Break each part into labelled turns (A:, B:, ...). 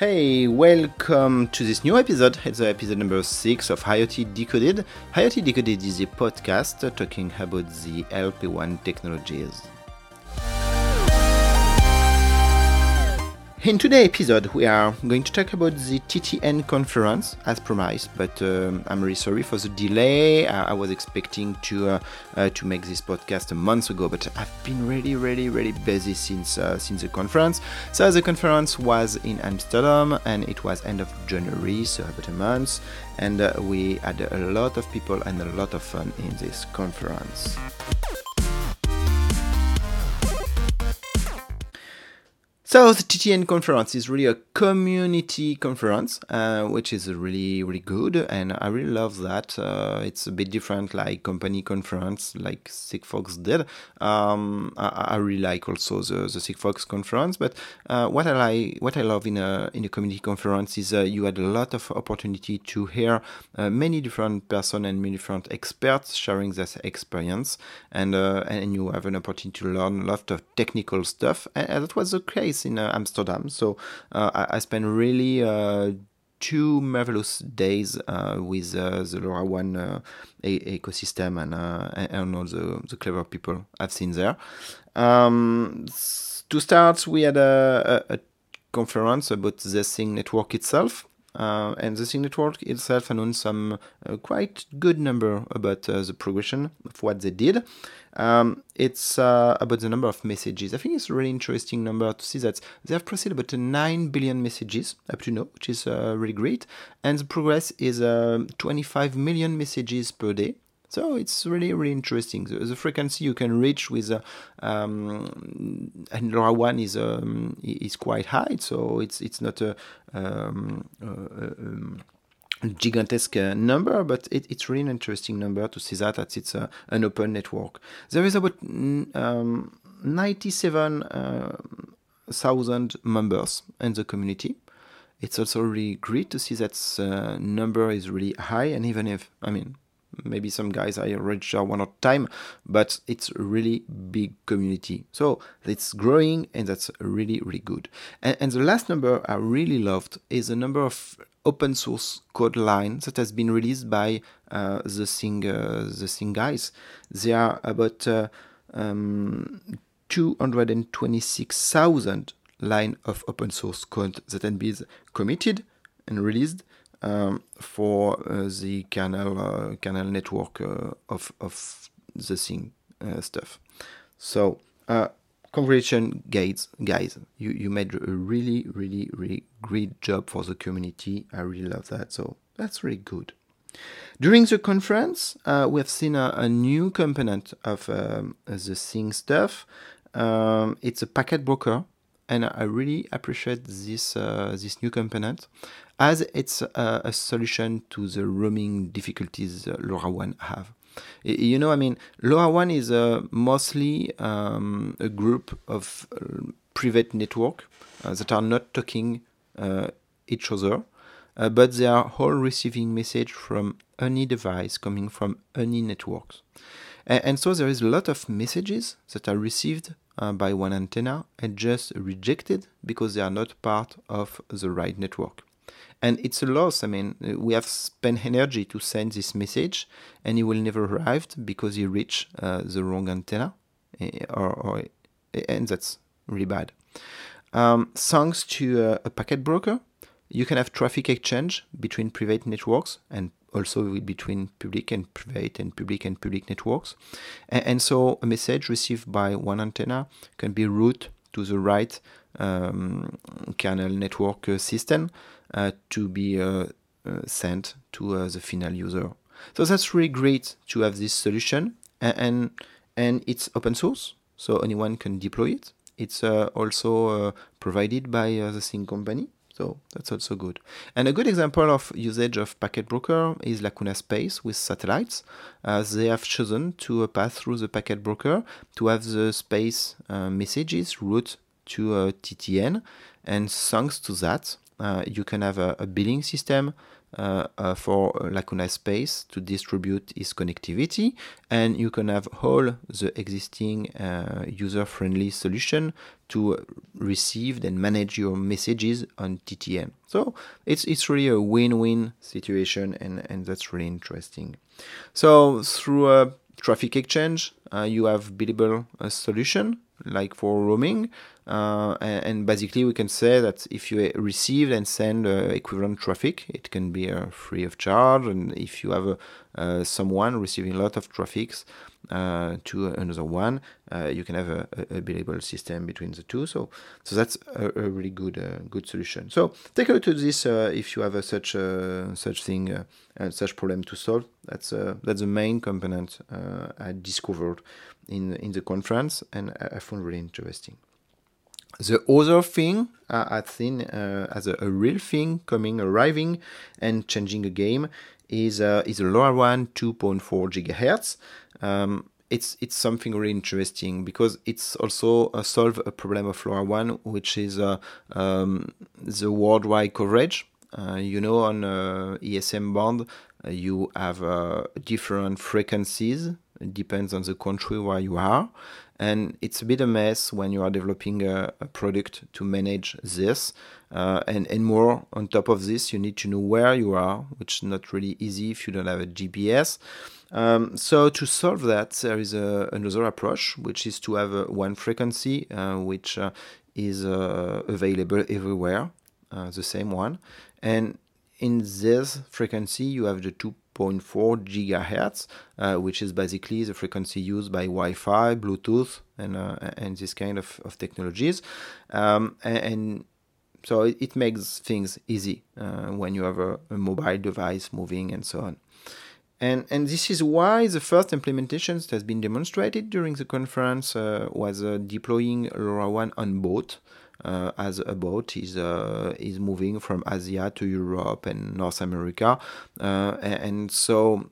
A: Hey, welcome to this new episode. It's episode number six of IoT Decoded. IoT Decoded is a podcast talking about the LPWAN technologies. In today's episode, we are going to talk about the TTN conference as promised, but um, I'm really sorry for the delay. I, I was expecting to uh, uh, to make this podcast a month ago, but I've been really, really, really busy since uh, since the conference. So the conference was in Amsterdam, and it was end of January, so about a month, and uh, we had a lot of people and a lot of fun in this conference. So the TTN conference is really a community conference, uh, which is really really good, and I really love that. Uh, it's a bit different, like company conference, like Sigfox did. Um, I, I, really like also the, the Sigfox conference, but uh, what I like, what I love in a in a community conference is uh, you had a lot of opportunity to hear uh, many different person and many different experts sharing their experience, and uh, and you have an opportunity to learn a lot of technical stuff, and, and that was the case in uh, Amsterdam. So uh, I, I spent really uh, two marvelous days uh, with uh, the LoRaWAN uh, e- ecosystem and, and all the, the clever people I've seen there. Um, to start, we had a, a, a conference about the Thing network itself. And the Thing network itself announced some quite good number about the progression of what they did. Um, it's uh, about the number of messages. I think it's a really interesting number to see that they have processed about 9 billion messages up to now, which is uh, really great. And the progress is uh, 25 million messages per day. So it's really, really interesting. The, the frequency you can reach with uh, um, and is um, is quite high. So it's it's not a, um, um gigantesque uh, number, but it, it's really an interesting number to see that it's uh, an open network. There is about um, 97,000 uh, members in the community. It's also really great to see that number is really high, and even if, I mean, maybe some guys I register one or time, but it's a really big community. So it's growing and that's really, really good. And, and the last number I really loved is the number of open source code lines that has been released by uh, the Thing uh, the Thing guys. There are about uh, um, 226,000 line of open source code that has been committed and released um, for uh, the kernel uh, kernel network uh, of of the thing stuff. So congratulations guys guys you you made a really really really great job for the community. I really love that. So that's really good. During the conference uh, we have seen a, a, new component of um, the thing stuff. Um, it's a packet broker and i really appreciate this uh, this new component as it's a, a solution to the roaming difficulties LoRaWAN have. You know, I mean, LoRaWAN is uh, mostly um, a group of uh, private network uh, that are not talking uh, each other, uh, but they are all receiving message from any device coming from any networks. And, and so there is a lot of messages that are received by one antenna and just rejected because they are not part of the right network and it's a loss. I mean, we have spent energy to send this message, and it will never arrive because you reach uh, the wrong antenna, eh, or, or, and that's really bad. Um, thanks to uh, a packet broker, you can have traffic exchange between private networks and also between public and private and public and public networks. And, and so a message received by one antenna can be routed to the right um, kernel network uh, system uh, to be uh, sent to the final user. So that's really great to have this solution, and and, it's open source, so anyone can deploy it. It's also provided by the Thing company. So that's also good. And a good example of usage of packet broker is Lacuna Space with satellites. Uh, they have chosen to uh, pass through the packet broker to have the space uh, messages route to TTN. And thanks to that, uh, you can have a, a billing system uh, uh, for Lacuna Space to distribute its connectivity, and you can have all the existing uh, user-friendly solution to receive and manage your messages on TTN. So it's it's really a win-win situation, and and that's really interesting. So through a traffic exchange, uh, you have billable uh, solution like for roaming. Uh, and, basically, we can say that if you receive and send uh, equivalent traffic, it can be uh, free of charge. And if you have uh, someone receiving a lot of traffics uh, to another one, uh, you can have a, a, billable system between the two. So, so that's a, a really good good solution. So take a look at this if you have such such thing, and such problem to solve. That's that's the main component I discovered in in the conference, and I, found really interesting. The other thing uh, I've seen uh, as a, a, real thing coming, arriving, and changing a game is is a LoRaWAN 2.4 gigahertz. Um, it's it's something really interesting because it's also uh, solve a problem of LoRaWAN, which is uh, um, the worldwide coverage. Uh, you know, on uh, ISM band, uh, you have uh, different frequencies it depends on the country where you are. And it's a bit a mess when you are developing a, a product to manage this. Uh, and, and more on top of this, you need to know where you are, which is not really easy if you don't have a GPS. Um, so to solve that, there is a, another approach, which is to have a, one frequency, uh, which uh, is uh, available everywhere, uh, the same one. And in this frequency, you have the two 6.4 gigahertz, uh, which is basically the frequency used by Wi-Fi, Bluetooth, and uh, and this kind of, of technologies. Um, and, and, so it, makes things easy uh, when you have a, a, mobile device moving and so on. And, and this is why the first implementations that has been demonstrated during the conference uh, was uh, deploying LoRaWAN on boat as a boat is uh, is moving from Asia to Europe and North America, uh, and so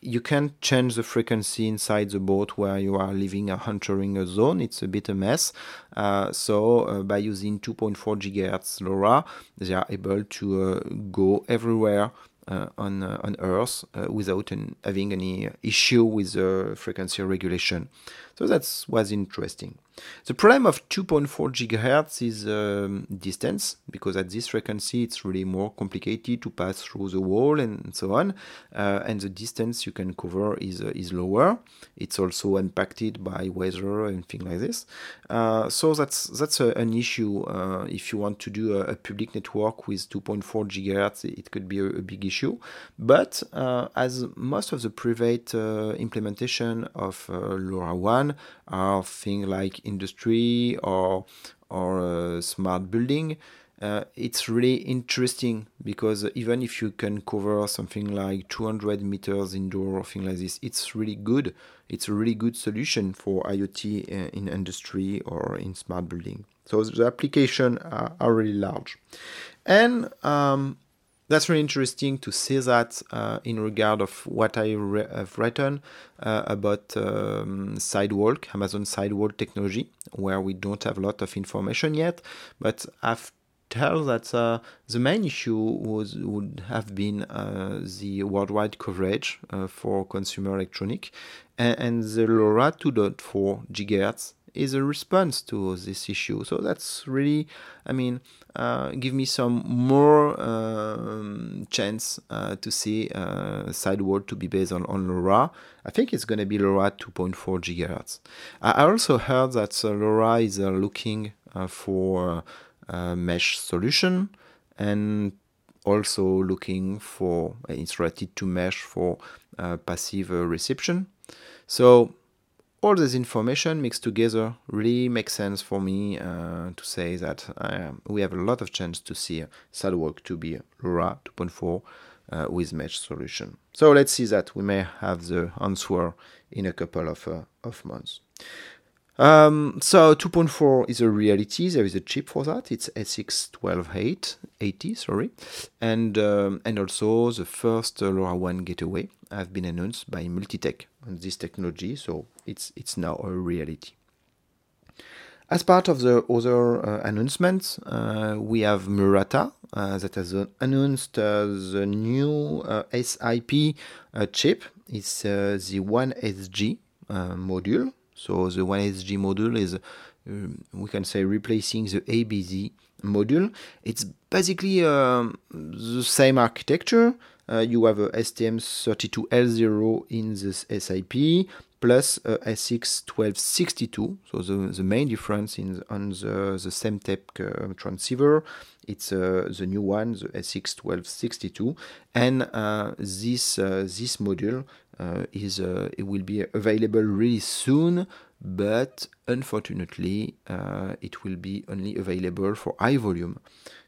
A: you can't change the frequency inside the boat where you are living or entering a zone. It's a bit a mess. Uh, so uh, by using 2.4 gigahertz LoRa, they are able to uh, go everywhere uh, on uh, on Earth uh, without an, having any issue with the frequency regulation. So that was interesting. The problem of 2.4 gigahertz is um, distance, because at this frequency it's really more complicated to pass through the wall and so on, uh, and the distance you can cover is uh, is lower. It's also impacted by weather and things like this. Uh, so that's that's a, an issue. if you want to do a, a, public network with 2.4 gigahertz, it could be a, a big issue. But as most of the private implementation of LoRaWAN are things like industry or or smart building. Uh, it's really interesting because even if you can cover something like 200 meters indoor or things like this, it's really good. It's a really good solution for IoT uh, in industry or in smart building. So the application are, are really large. And um, that's really interesting to see that uh, in regard of what I re- have written uh, about um, Sidewalk, Amazon Sidewalk technology, where we don't have a lot of information yet, but I've tell that uh, the main issue was would have been uh, the worldwide coverage uh, for consumer electronic, and, and the LoRa 2.4 gigahertz is a response to this issue. So that's really, I mean, uh, give me some more um, chance uh, to see uh, Sidewalk to be based on, on LoRa. I think it's going to be LoRa 2.4 gigahertz. I also heard that uh, LoRa is uh, looking uh, for a mesh solution and also looking for it's related to mesh for passive reception. So all this information mixed together really makes sense for me uh, to say that uh, we have a lot of chance to see Sidewalk to be LoRa 2.4 uh, with mesh solution. So let's see that we may have the answer in a couple of, uh, of months. Um, so 2.4 is a reality. There is a chip for that. It's SX12880, sorry, and um, and also the first LoRaWAN gateway have been announced by Multitech on this technology. So it's it's now a reality. As part of the other uh, announcements, uh, we have Murata uh, that has announced uh, the new uh, SiP uh, chip. It's uh, the 1SJ module. So the 1SJ module is, um, we can say, replacing the ABZ module. It's basically um, the same architecture. you have a STM32L0 in this SiP plus uh, SX1262. So the, the main difference in on the, the Semtech uh, transceiver, it's uh, the new one, the SX1262, and uh, this uh, this module uh, is it will be available really soon. But unfortunately, it will be only available for high volume.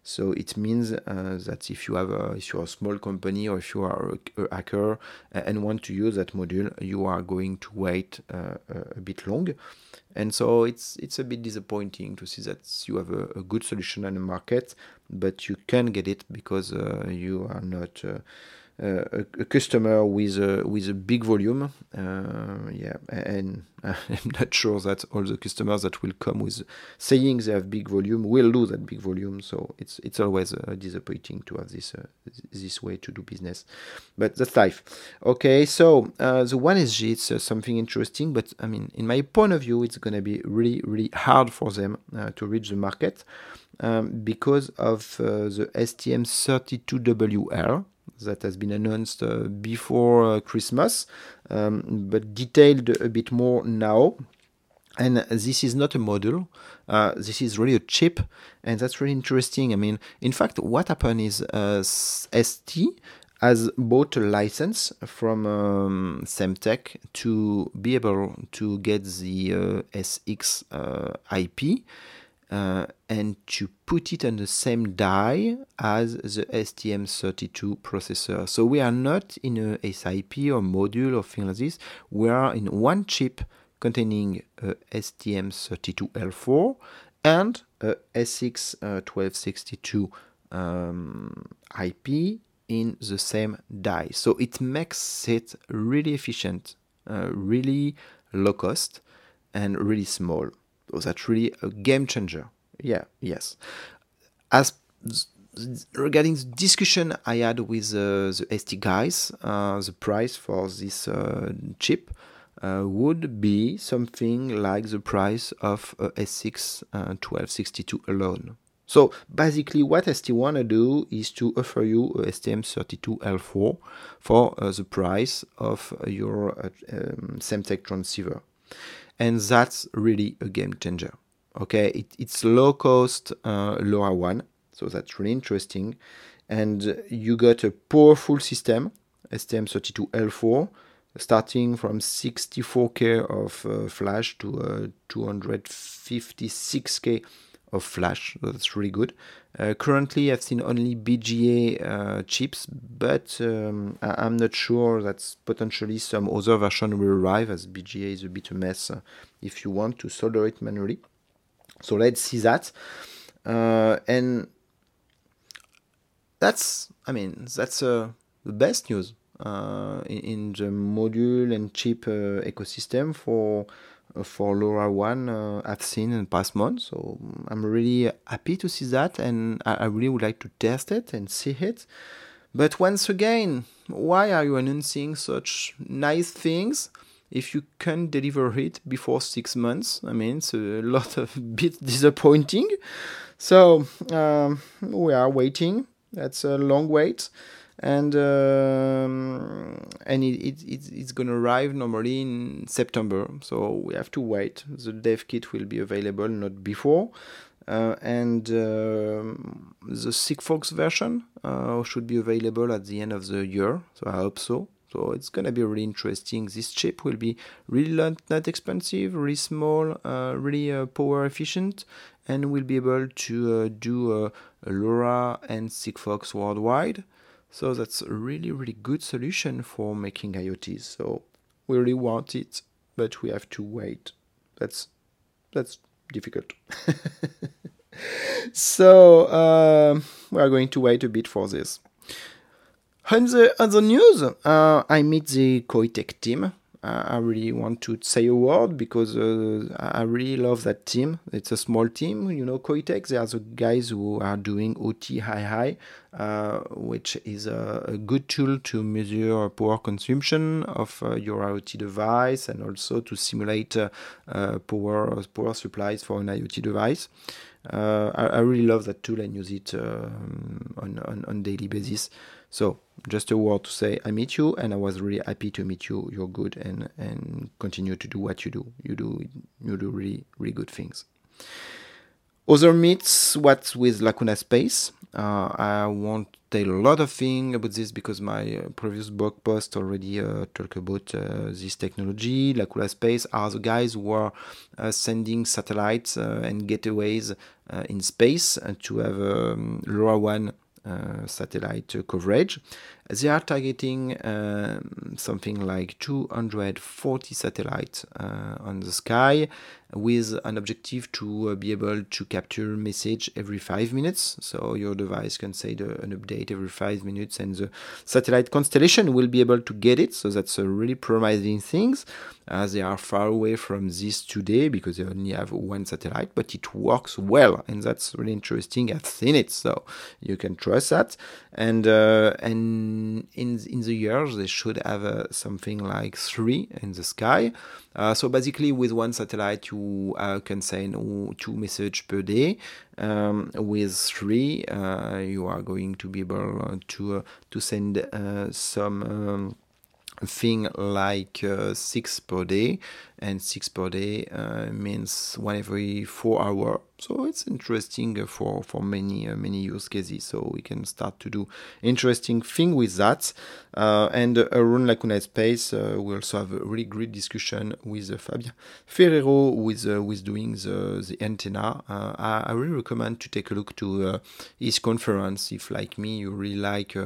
A: So it means uh, that if you have a, if you're a small company or if you are a, a hacker and want to use that module, you are going to wait uh, a bit long. And so it's it's a bit disappointing to see that you have a, a good solution on the market, but you can get it because uh, you are not uh, uh, a, a, customer with a with a big volume. Uh, yeah, and I'm not sure that all the customers that will come with saying they have big volume will do that big volume. So it's it's always uh, disappointing to have this this way to do business, but that's life. Okay, so the one SJ it's something interesting, but I mean, in my point of view, it's gonna be really really hard for them to reach the market. Um, because of uh, the STM32WL that has been announced uh, before uh, Christmas, um, but detailed a bit more now. And this is not a module. Uh, this is really a chip, and that's really interesting. I mean, in fact, what happened is uh, ST has bought a license from um, Semtech to be able to get the SX IP uh, and to put it on the same die as the STM32 processor. So we are not in a SiP or module or thing like this. We are in one chip containing a STM32L4 and a SX1262 um, IP in the same die. So it makes it really efficient, uh, really low cost, and really small. So that's really a game changer. Yeah, yes. As regarding the discussion I had with uh, the ST guys, uh, the price for this uh, chip uh, would be something like the price of a SX 1262 uh, alone. So basically, what ST want to do is to offer you a STM32L4 for uh, the price of your um, Semtech transceiver and that's really a game changer. Okay, it, it's low cost uh, LoRaWAN, so that's really interesting. And you got a powerful system, STM32L4, starting from 64K of uh, flash to uh, 256K of flash. So that's really good. Uh, currently, I've seen only BGA uh, chips, but um, I- am not sure that potentially some other version will arrive as BGA is a bit a mess uh, if you want to solder it manually. So let's see that. Uh, and that's, I mean, that's uh, the best news uh, in, in, the module and chip ecosystem for for LoRaWAN uh, I've seen in past months. So I'm really happy to see that, and I, I, really would like to test it and see it. But once again, why are you announcing such nice things if you can't deliver it before six months? I mean, it's a lot of bit disappointing. So um, we are waiting. That's a long wait and um, and it, it, it, it's going to arrive normally in September. So we have to wait. The dev kit will be available not before. Uh, and um, the Sigfox version uh, should be available at the end of the year. So I hope so. So it's gonna be really interesting. This chip will be really not, not expensive, really small, uh, really uh, power efficient, and will be able to uh, do uh, LoRa and Sigfox worldwide. So that's a really, really good solution for making IoTs. So we really want it, but we have to wait. That's that's difficult. so uh, we are going to wait a bit for this. On the other news, uh, I meet the Qoitech team I really want to say a word because uh, I really love that team. It's a small team, you know. Qoitech, they are the guys who are doing OT high high, uh, which is a, a, good tool to measure power consumption of uh, your IoT device and also to simulate uh, uh, power power supplies for an IoT device. Uh, I, I, really love that tool and use it um, on, on on daily basis. So just a word to say I meet you, and I was really happy to meet you. You're good, and and continue to do what you do. You do you do really really good things. Other meets, what's with Lacuna Space? Uh, I won't tell a lot of things about this because my uh, previous blog post already uh, talked about uh, this technology. Lacuna Space are the guys who are uh, sending satellites uh, and gateways in space to have um, LoRaWAN uh, satellite coverage. They are targeting um, something like 240 satellites uh, on the sky with an objective to uh, be able to capture message every five minutes. So your device can send an update every five minutes, and the satellite constellation will be able to get it. So that's a really promising thing. Uh, they are far away from this today because they only have one satellite, but it works well, and that's really interesting. I've seen it, so you can trust that. And uh, and in in the years they should have uh, something like three in the sky. Uh, so basically, with one satellite, you uh, can send two messages per day. Um, with three, uh, you are going to be able to uh, to send uh, some. Um, thing like uh, six per day and six per day uh, means one every four hour so it's interesting uh, for for many uh, many use cases. So we can start to do interesting thing with that. Uh, and uh, around lacuna space uh, we also have a really great discussion with uh, fabien ferrero with with doing the the antenna. I, I, really recommend to take a look to his conference. If like me you really like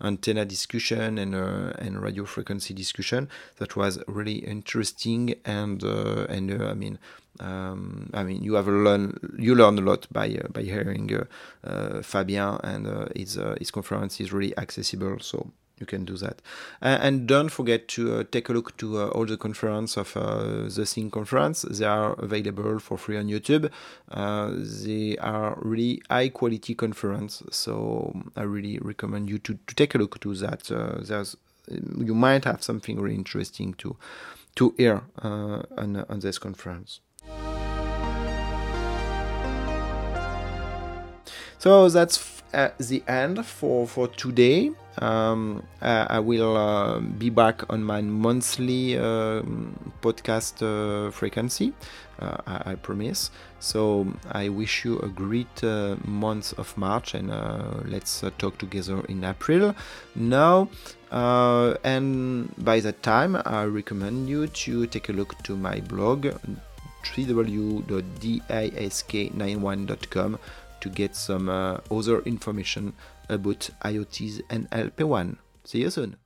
A: antenna discussion and and radio frequency discussion that was really interesting and and I mean um, I mean, you have learn you learn a lot by uh, by hearing uh, uh, Fabien, and uh, his uh, his conference is really accessible. So you can do that, and don't forget to uh, take a look to all the conference of the Thing conference. They are available for free on YouTube. they are really high quality conference, so I really recommend you to, to take a look to that. there's you might have something really interesting to to hear on on this conference. So that's uh, the end for for today. Um, I, I, will uh, be back on my monthly um, podcast uh, frequency. Uh, I, I, promise. So I wish you a great uh, month of March, and let's talk together in April. Now. and by that time, I recommend you to take a look to my blog www.disk91.com to get some uh, other information about IoTs and LPWAN. See you soon.